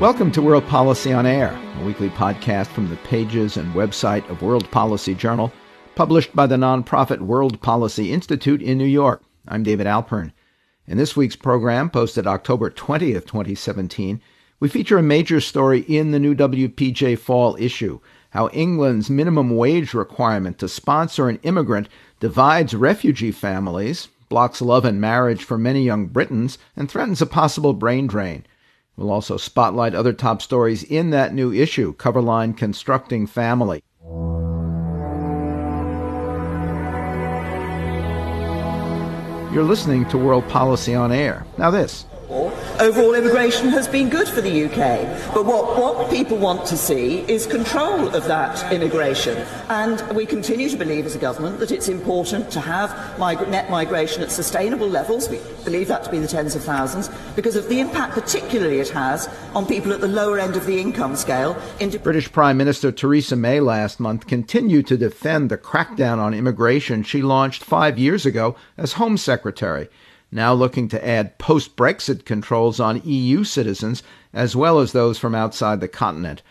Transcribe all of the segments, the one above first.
Welcome to World Policy on Air, a weekly podcast from the pages and website of World Policy Journal, published by the nonprofit World Policy Institute in New York. I'm David Alpern. In this week's program, posted October 20th, 2017, we feature a major story in the new WPJ fall issue how England's minimum wage requirement to sponsor an immigrant divides refugee families, blocks love and marriage for many young Britons, and threatens a possible brain drain. We'll also spotlight other top stories in that new issue, Coverline Constructing Family. You're listening to World Policy on Air. Now, this overall immigration has been good for the UK. But what, what people want to see is control of that immigration. And we continue to believe as a government that it's important to have mig- net migration at sustainable levels. We believe that to be the tens of thousands because of the impact particularly it has on people at the lower end of the income scale. British Prime Minister Theresa May last month continued to defend the crackdown on immigration she launched five years ago as Home Secretary now looking to add post Brexit controls on EU citizens as well as those from outside the continent.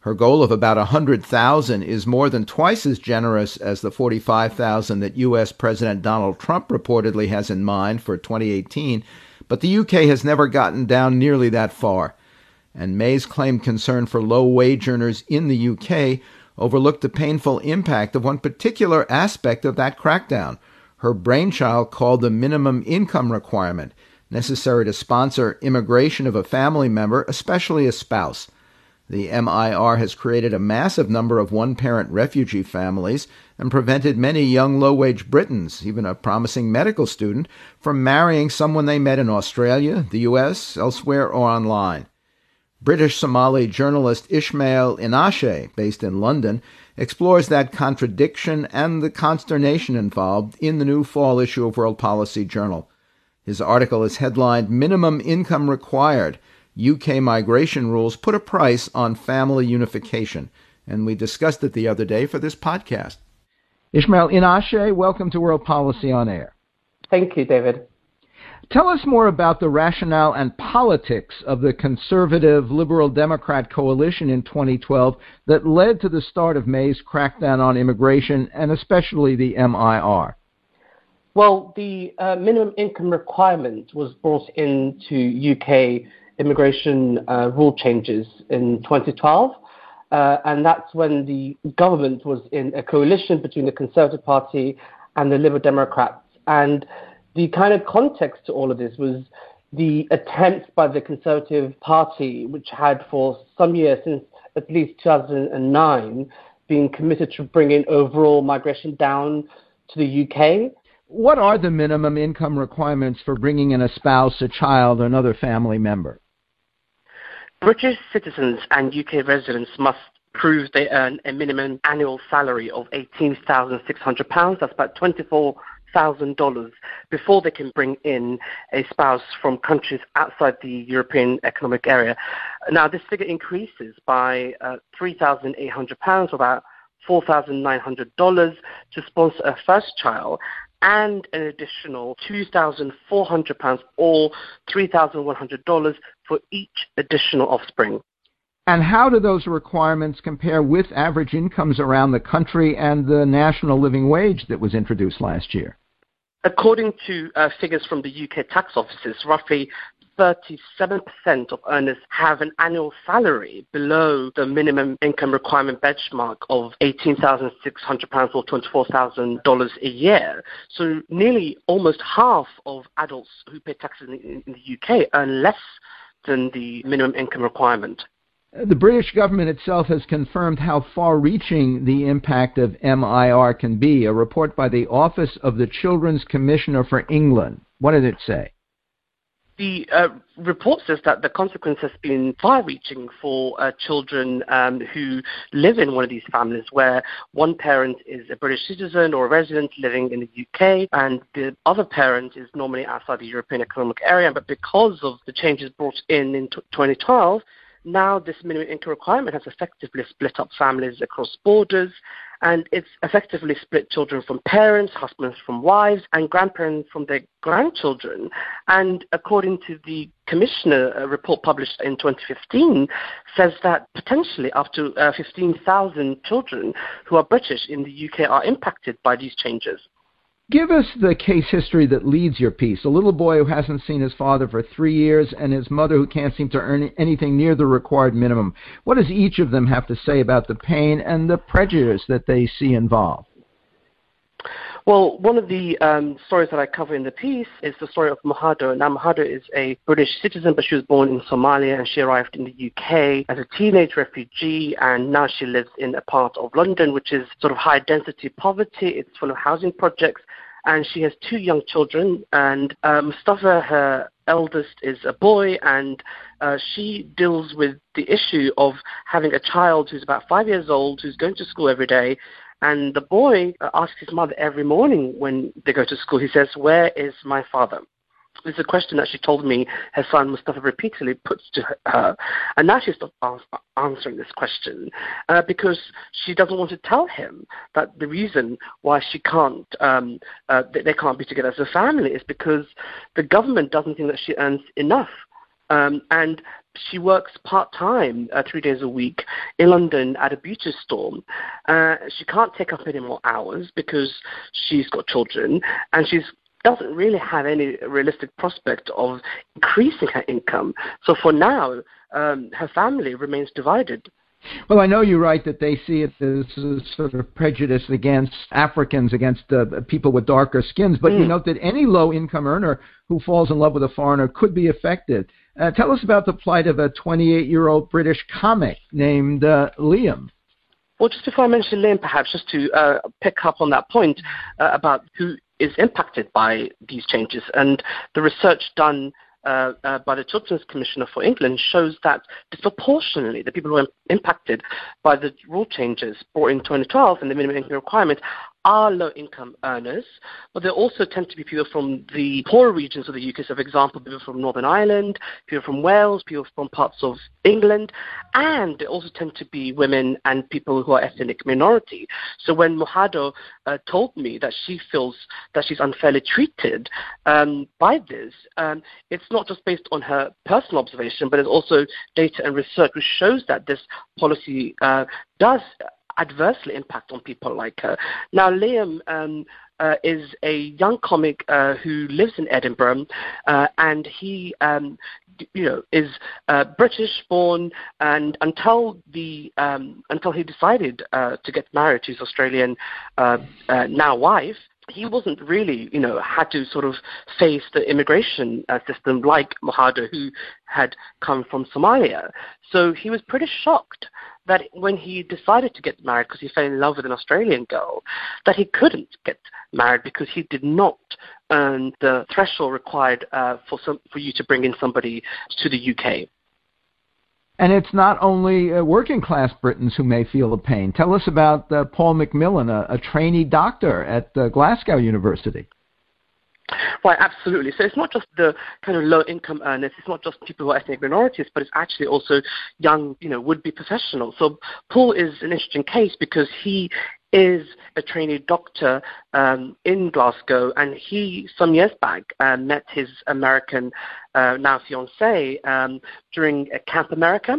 Her goal of about 100,000 is more than twice as generous as the 45,000 that U.S. President Donald Trump reportedly has in mind for 2018, but the UK has never gotten down nearly that far. And May's claimed concern for low wage earners in the UK overlooked the painful impact of one particular aspect of that crackdown her brainchild called the minimum income requirement necessary to sponsor immigration of a family member, especially a spouse. The MIR has created a massive number of one parent refugee families and prevented many young low wage Britons, even a promising medical student, from marrying someone they met in Australia, the US, elsewhere, or online. British Somali journalist Ismail Einashe, based in London, explores that contradiction and the consternation involved in the new fall issue of World Policy Journal. His article is headlined Minimum Income Required UK Migration Rules Put a Price on Family Unification, and we discussed it the other day for this podcast. Ismail Einashe, welcome to World Policy on Air. Thank you, David. Tell us more about the rationale and politics of the conservative Liberal Democrat coalition in 2012 that led to the start of May's crackdown on immigration and especially the MIR. Well, the uh, minimum income requirement was brought into UK immigration uh, rule changes in 2012. Uh, and that's when the government was in a coalition between the Conservative Party and the Liberal Democrats. And the kind of context to all of this was the attempts by the Conservative Party, which had for some years, since at least 2009, been committed to bringing overall migration down to the UK. What are the minimum income requirements for bringing in a spouse, a child, or another family member? British citizens and UK residents must prove they earn a minimum annual salary of £18,600. That's about 24 thousand dollars before they can bring in a spouse from countries outside the European Economic Area. Now, this figure increases by uh, three thousand eight hundred pounds, or about four thousand nine hundred dollars, to sponsor a first child. And an additional £2,400 or $3,100 for each additional offspring. And how do those requirements compare with average incomes around the country and the national living wage that was introduced last year? According to uh, figures from the UK tax offices, roughly 37% of earners have an annual salary below the minimum income requirement benchmark of £18,600 or $24,000 a year. So nearly almost half of adults who pay taxes in, in the UK earn less than the minimum income requirement. The British government itself has confirmed how far reaching the impact of MIR can be. A report by the Office of the Children's Commissioner for England. What did it say? The uh, report says that the consequence has been far reaching for uh, children um, who live in one of these families where one parent is a British citizen or a resident living in the UK and the other parent is normally outside the European Economic Area. But because of the changes brought in in t- 2012, now this minimum income requirement has effectively split up families across borders and it's effectively split children from parents, husbands from wives, and grandparents from their grandchildren. And according to the commissioner report published in 2015 says that potentially up to uh, 15,000 children who are British in the UK are impacted by these changes. Give us the case history that leads your piece. A little boy who hasn't seen his father for three years and his mother who can't seem to earn anything near the required minimum. What does each of them have to say about the pain and the prejudice that they see involved? Well, one of the um, stories that I cover in the piece is the story of Mahado. Now, Mahado is a British citizen, but she was born in Somalia and she arrived in the UK as a teenage refugee, and now she lives in a part of London which is sort of high density poverty. It's full of housing projects, and she has two young children. And uh, Mustafa, her eldest, is a boy, and uh, she deals with the issue of having a child who's about five years old, who's going to school every day, and the boy uh, asks his mother every morning when they go to school, he says, Where is my father? This is a question that she told me her son Mustafa repeatedly puts to her. And now she's not answering this question uh, because she doesn't want to tell him that the reason why she can't, um, uh, they can't be together as a family is because the government doesn't think that she earns enough. Um, and she works part time, uh, three days a week, in London at a beauty store. Uh, she can't take up any more hours because she's got children, and she doesn't really have any realistic prospect of increasing her income. So for now, um, her family remains divided. Well, I know you write that they see it as a sort of prejudice against Africans, against uh, people with darker skins, but mm. you note that any low income earner who falls in love with a foreigner could be affected. Uh, tell us about the plight of a 28 year old British comic named uh, Liam. Well, just before I mention Liam, perhaps just to uh, pick up on that point uh, about who is impacted by these changes, and the research done uh, uh, by the Children's Commissioner for England shows that disproportionately the people who are impacted by the rule changes brought in 2012 and the minimum income requirement are low income earners, but they also tend to be people from the poorer regions of the UK. So, for example, people from Northern Ireland, people from Wales, people from parts of England, and they also tend to be women and people who are ethnic minority. So, when Mohado uh, told me that she feels that she's unfairly treated um, by this, um, it's not just based on her personal observation, but it's also data and research which shows that this policy uh, does adversely impact on people like her. Now, Liam um, uh, is a young comic uh, who lives in Edinburgh, uh, and he, um, you know, is uh, British born, and until the um, until he decided uh, to get married to his Australian uh, now wife, he wasn't really, you know, had to sort of face the immigration uh, system like Mohado, who had come from Somalia. So he was pretty shocked that when he decided to get married because he fell in love with an Australian girl, that he couldn't get married because he did not earn the threshold required uh, for some, for you to bring in somebody to the UK. And it's not only uh, working class Britons who may feel the pain. Tell us about uh, Paul McMillan, a, a, trainee doctor at uh, Glasgow University. Right, absolutely. So it's not just the kind of low income earners, it's not just people who are ethnic minorities, but it's actually also young, you know, would be professionals. So Paul is an interesting case because he is a trainee doctor um, in Glasgow, and he, some years back, uh, met his American uh, now fiancee um, during a Camp America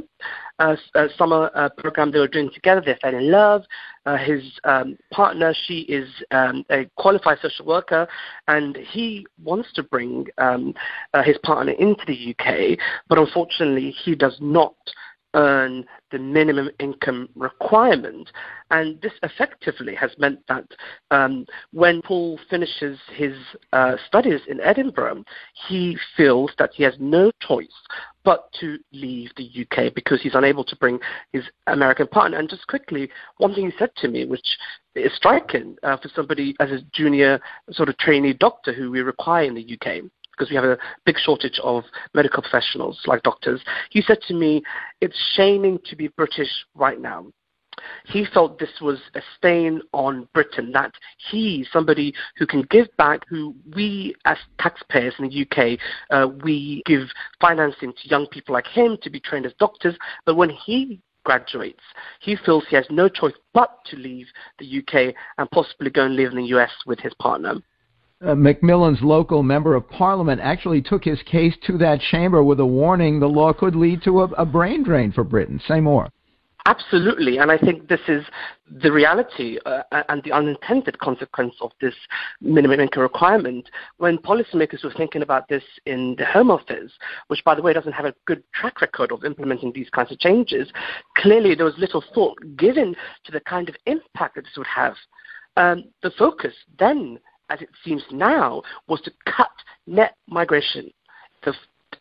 uh, uh, summer uh, program they were doing together. They fell in love. Uh, his um, partner, she is um, a qualified social worker, and he wants to bring um, uh, his partner into the UK, but unfortunately, he does not earn the minimum income requirement. And this effectively has meant that um, when Paul finishes his uh, studies in Edinburgh, he feels that he has no choice but to leave the UK because he's unable to bring his American partner. And just quickly, one thing he said to me, which is striking uh, for somebody as a junior sort of trainee doctor who we require in the UK, because we have a big shortage of medical professionals like doctors. He said to me, It's shaming to be British right now. He felt this was a stain on Britain, that he, somebody who can give back, who we as taxpayers in the UK, uh, we give financing to young people like him to be trained as doctors, but when he graduates. He feels he has no choice but to leave the UK and possibly go and live in the US with his partner. Uh, Macmillan's local member of parliament actually took his case to that chamber with a warning the law could lead to a, a brain drain for Britain. Say more. Absolutely, and I think this is the reality uh, and the unintended consequence of this minimum income requirement. When policymakers were thinking about this in the Home Office, which, by the way, doesn't have a good track record of implementing these kinds of changes, clearly there was little thought given to the kind of impact that this would have. Um, the focus then, as it seems now, was to cut net migration. The,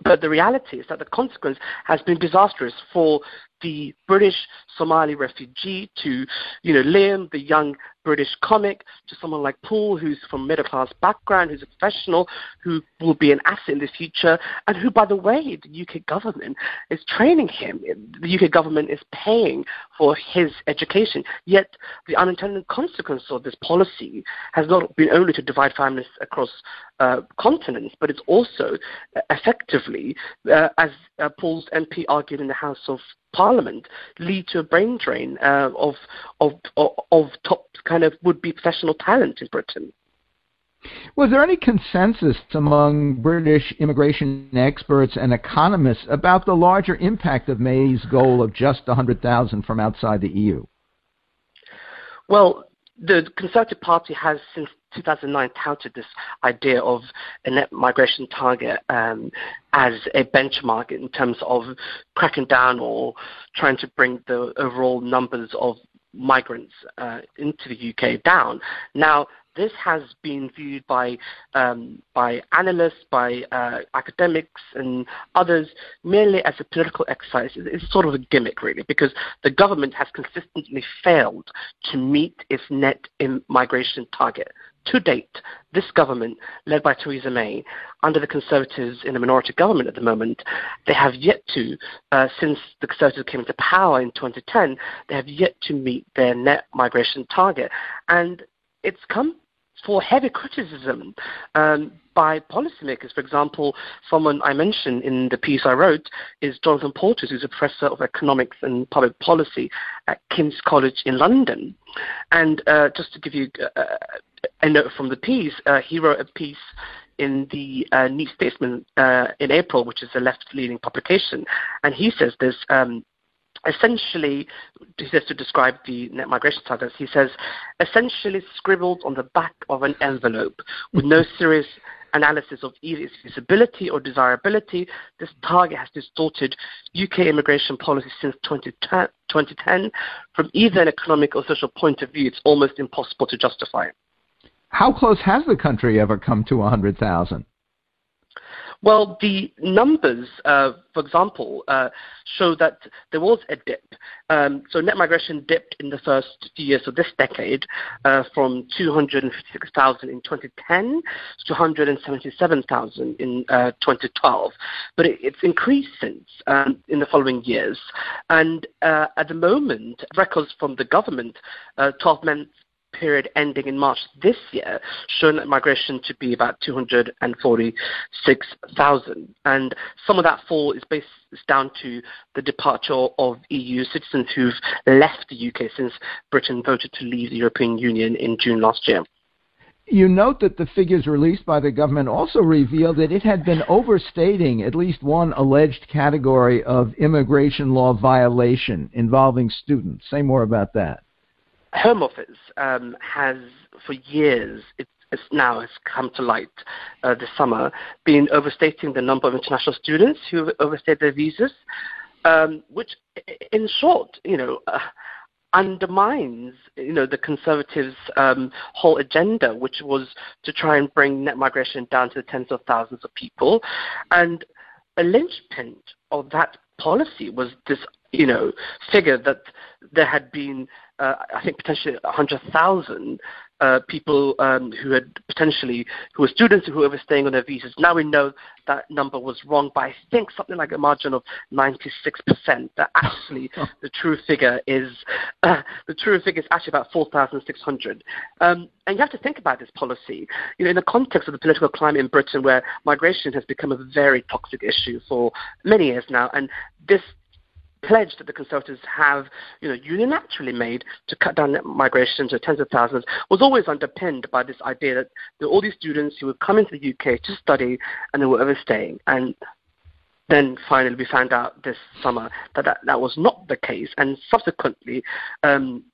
but the reality is that the consequence has been disastrous for the British Somali refugee to, you know, Liam, the young British comic, to someone like Paul, who's from middle class background, who's a professional, who will be an asset in the future, and who, by the way, the UK government is training him. The UK government is paying for his education. Yet the unintended consequence of this policy has not been only to divide families across uh, continents, but it's also effectively, uh, as uh, Paul's MP argued in the House of Parliament lead to a brain drain uh, of, of, of, of top kind of would-be professional talent in Britain. Was there any consensus among British immigration experts and economists about the larger impact of May's goal of just 100,000 from outside the EU? Well, the Conservative Party has since 2009 touted this idea of a net migration target um, as a benchmark in terms of cracking down or trying to bring the overall numbers of migrants uh, into the UK down. Now, this has been viewed by um, by analysts, by uh, academics, and others merely as a political exercise. It's sort of a gimmick, really, because the government has consistently failed to meet its net migration target. To date, this government, led by Theresa May, under the Conservatives in a minority government at the moment, they have yet to, uh, since the Conservatives came into power in 2010, they have yet to meet their net migration target. And it's come for heavy criticism um, by policymakers. For example, someone I mentioned in the piece I wrote is Jonathan Portes, who's a professor of economics and public policy at King's College in London. And uh, just to give you uh, a note from the piece, uh, he wrote a piece in the uh, New Statesman uh, in April, which is a left-leaning publication, and he says this. Um, essentially, he says to describe the net migration targets, he says, essentially scribbled on the back of an envelope with no serious analysis of either its feasibility or desirability, this target has distorted UK immigration policy since 2010. From either an economic or social point of view, it's almost impossible to justify it. How close has the country ever come to 100,000? Well, the numbers, uh, for example, uh, show that there was a dip. Um, so net migration dipped in the first few years of this decade uh, from 256,000 in 2010 to 177,000 in uh, 2012. But it, it's increased since um, in the following years. And uh, at the moment, records from the government, uh, 12 months period ending in March this year shown that migration to be about 246,000. And some of that fall is based is down to the departure of EU citizens who've left the UK since Britain voted to leave the European Union in June last year. You note that the figures released by the government also reveal that it had been overstating at least one alleged category of immigration law violation involving students. Say more about that. Home Office um, has, for years, it, it's now has come to light uh, this summer, been overstating the number of international students who overstayed their visas, um, which, in short, you know. Uh, undermines you know the conservatives um, whole agenda which was to try and bring net migration down to the tens of thousands of people and a linchpin of that policy was this you know figure that there had been uh, I think potentially 100,000 uh, people um, who had potentially who were students who were staying on their visas. Now we know that number was wrong by I think something like a margin of 96%. That actually the true figure is uh, the true figure is actually about 4,600. Um, and you have to think about this policy, you know, in the context of the political climate in Britain, where migration has become a very toxic issue for many years now, and this pledge that the Conservatives have, you know, unilaterally made to cut down migration to tens of thousands was always underpinned by this idea that there were all these students who would come into the UK to study and they were overstaying. And then finally we found out this summer that that, that was not the case. And subsequently, um,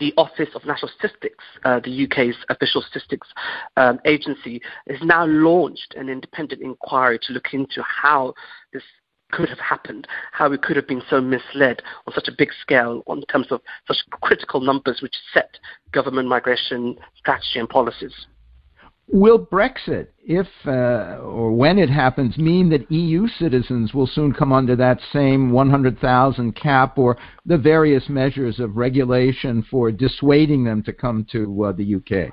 the Office of National Statistics, uh, the UK's official statistics um, agency, has now launched an independent inquiry to look into how this could have happened, how we could have been so misled on such a big scale on terms of such critical numbers which set government migration strategy and policies. Will Brexit, if uh, or when it happens, mean that EU citizens will soon come under that same 100,000 cap or the various measures of regulation for dissuading them to come to uh, the UK?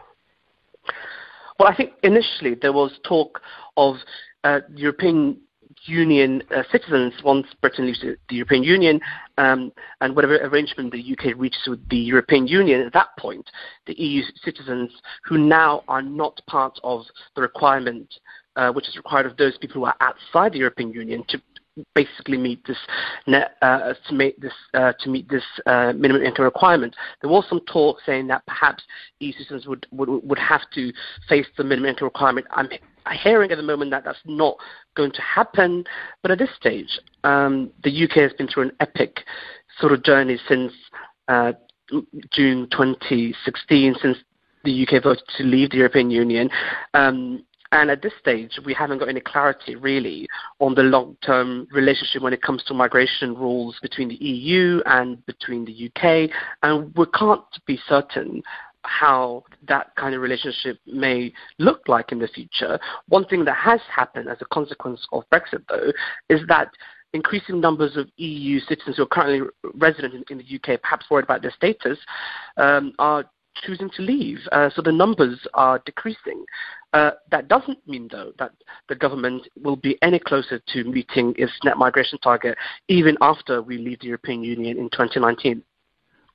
Well, I think initially there was talk of uh, European Union uh, citizens once Britain leaves the, European Union um, and whatever arrangement the UK reaches with the European Union at that point, the EU citizens who now are not part of the requirement uh, which is required of those people who are outside the European Union to basically meet this net, uh, to meet this uh, to meet this uh, minimum income requirement. There was some talk saying that perhaps EU citizens would, would would have to face the minimum income requirement. I'm hearing at the moment that that's not going to happen, but at this stage, um, the UK has been through an epic sort of journey since uh, June 2016, since the UK voted to leave the European Union. Um, and at this stage, we haven't got any clarity really on the long term relationship when it comes to migration rules between the EU and between the UK. And we can't be certain how that kind of relationship may look like in the future. One thing that has happened as a consequence of Brexit, though, is that increasing numbers of EU citizens who are currently resident in, in the UK, perhaps worried about their status, um, are choosing to leave. Uh, so the numbers are decreasing. Uh, that doesn't mean, though, that the government will be any closer to meeting its net migration target even after we leave the European Union in 2019.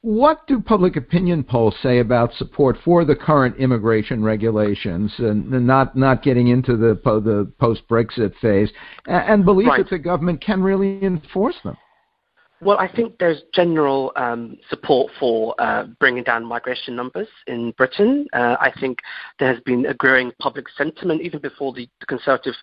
What do public opinion polls say about support for the current immigration regulations and not not getting into the the post Brexit phase and belief right. that the government can really enforce them? Well, I think there's general um, support for uh, bringing down migration numbers in Britain. Uh, I think there has been a growing public sentiment even before the, the Conservative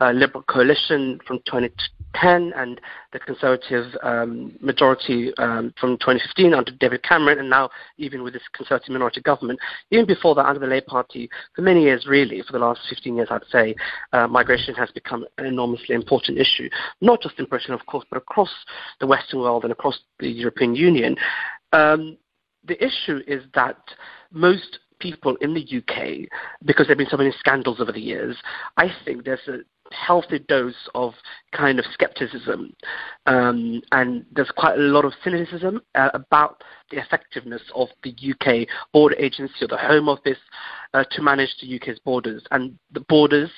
uh, Liberal coalition from 2010 and the Conservative um, majority um, from 2015 under David Cameron, and now even with this Conservative minority government. Even before that, under the Labour Party, for many years, really, for the last 15 years, I'd say, uh, migration has become an enormously important issue, not just in Britain, of course, but across the Western world and across the European Union. Um, the issue is that most people in the UK, because there have been so many scandals over the years, I think there's a healthy dose of kind of skepticism, um, and there's quite a lot of cynicism uh, about the effectiveness of the UK border agency or the Home Office uh, to manage the UK's borders. And the borders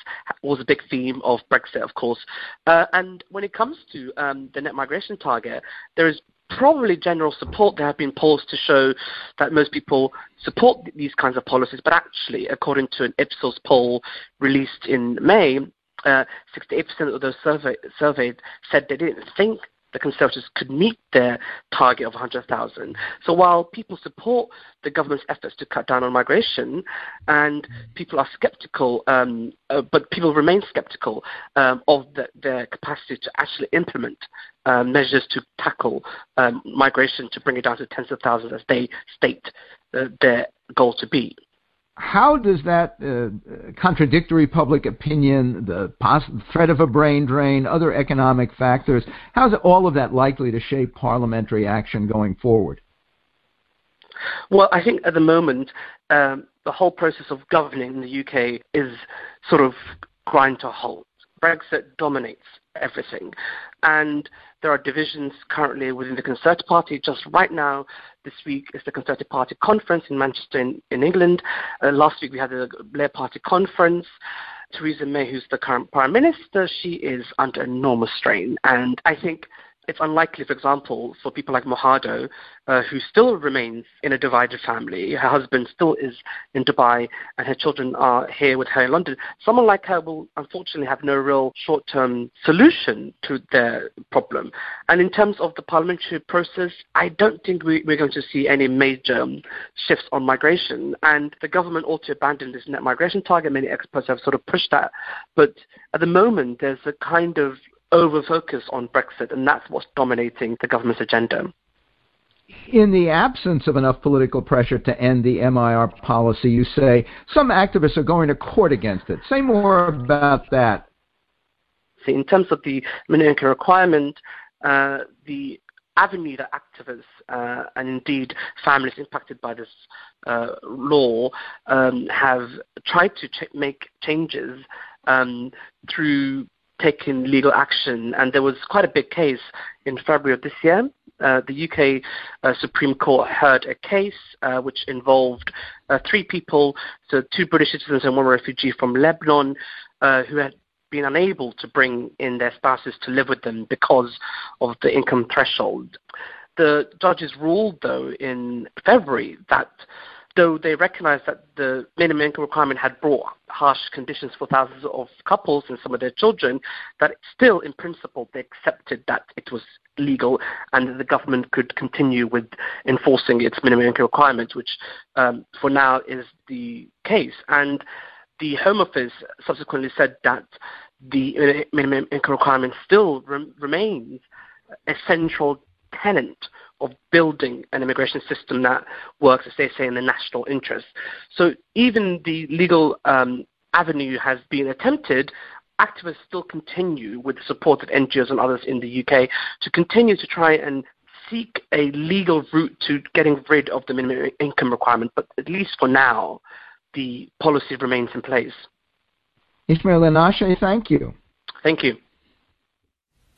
was a big theme of Brexit, of course. Uh, and when it comes to um, the net migration target, there is probably general support. There have been polls to show that most people support these kinds of policies, but actually, according to an Ipsos poll released in May, uh, 68% of those survey, surveyed said they didn't think the Conservatives could meet their target of 100,000. So while people support the government's efforts to cut down on migration, and people are skeptical, um, uh, but people remain skeptical um, of the, their capacity to actually implement um, measures to tackle um, migration to bring it down to tens of thousands as they state uh, their goal to be how does that uh, contradictory public opinion, the poss- threat of a brain drain, other economic factors, how is all of that likely to shape parliamentary action going forward? Well, I think at the moment, um, the whole process of governing in the UK is sort of grind to halt. Brexit dominates everything. And there are divisions currently within the Conservative Party. Just right now, this week is the Conservative Party conference in Manchester, in, in England. Uh, last week we had the Labour Party conference. Theresa May, who's the current Prime Minister, she is under enormous strain. And I think it's unlikely, for example, for people like Mohado, uh, who still remains in a divided family. Her husband still is in Dubai, and her children are here with her in London. Someone like her will unfortunately have no real short term solution to their problem. And in terms of the parliamentary process, I don't think we, are going to see any major um, shifts on migration. And the government ought to abandon this net migration target. Many experts have sort of pushed that. But at the moment, there's a kind of over focus on Brexit, and that's what's dominating the government's agenda. In the absence of enough political pressure to end the MIR policy, you say some activists are going to court against it. Say more about that. See, in terms of the minimum income requirement, uh, the avenue that activists uh, and indeed families impacted by this uh, law um, have tried to ch- make changes um, through taking legal action. And there was quite a big case in February of this year. Uh, the UK uh, Supreme Court heard a case uh, which involved uh, three people, so two British citizens and one refugee from Lebanon, uh, who had been unable to bring in their spouses to live with them because of the income threshold. The judges ruled, though, in February that though they recognized that the minimum income requirement had brought harsh conditions for thousands of couples and some of their children, that still, in principle, they accepted that it was legal and that the government could continue with enforcing its minimum income requirement, which um, for now is the case. And the Home Office subsequently said that the minimum income requirement still remains a central tenet of building an immigration system that works, as they say, in the national interest. So even the legal um, avenue has been attempted. Activists still continue, with the support of NGOs and others in the UK, to continue to try and seek a legal route to getting rid of the minimum income requirement. But at least for now, the policy remains in place. Ismail Einashe, thank you. Thank you.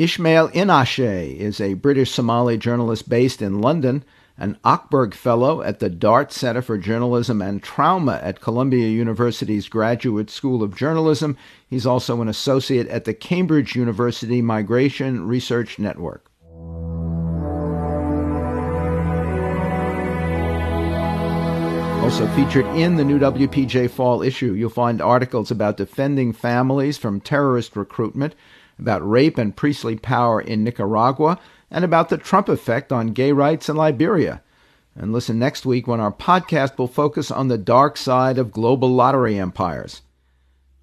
Ismail Einashe is a British Somali journalist based in London, an Ochberg Fellow at the Dart Center for Journalism and Trauma at Columbia University's Graduate School of Journalism. He's also an associate at the Cambridge University Migration Research Network. Also featured in the new WPJ fall issue, you'll find articles about defending families from terrorist recruitment about rape and priestly power in Nicaragua, and about the Trump effect on gay rights in Liberia. And listen next week when our podcast will focus on the dark side of global lottery empires.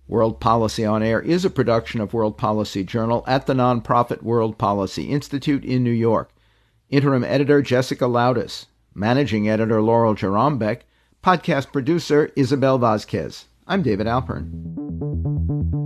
World Policy on Air is a production of World Policy Journal at the nonprofit World Policy Institute in New York. Interim editor Jessica Loudis, managing editor Laurel Jarombeck, Podcast producer Isabel Vasquez. I'm David Alpern.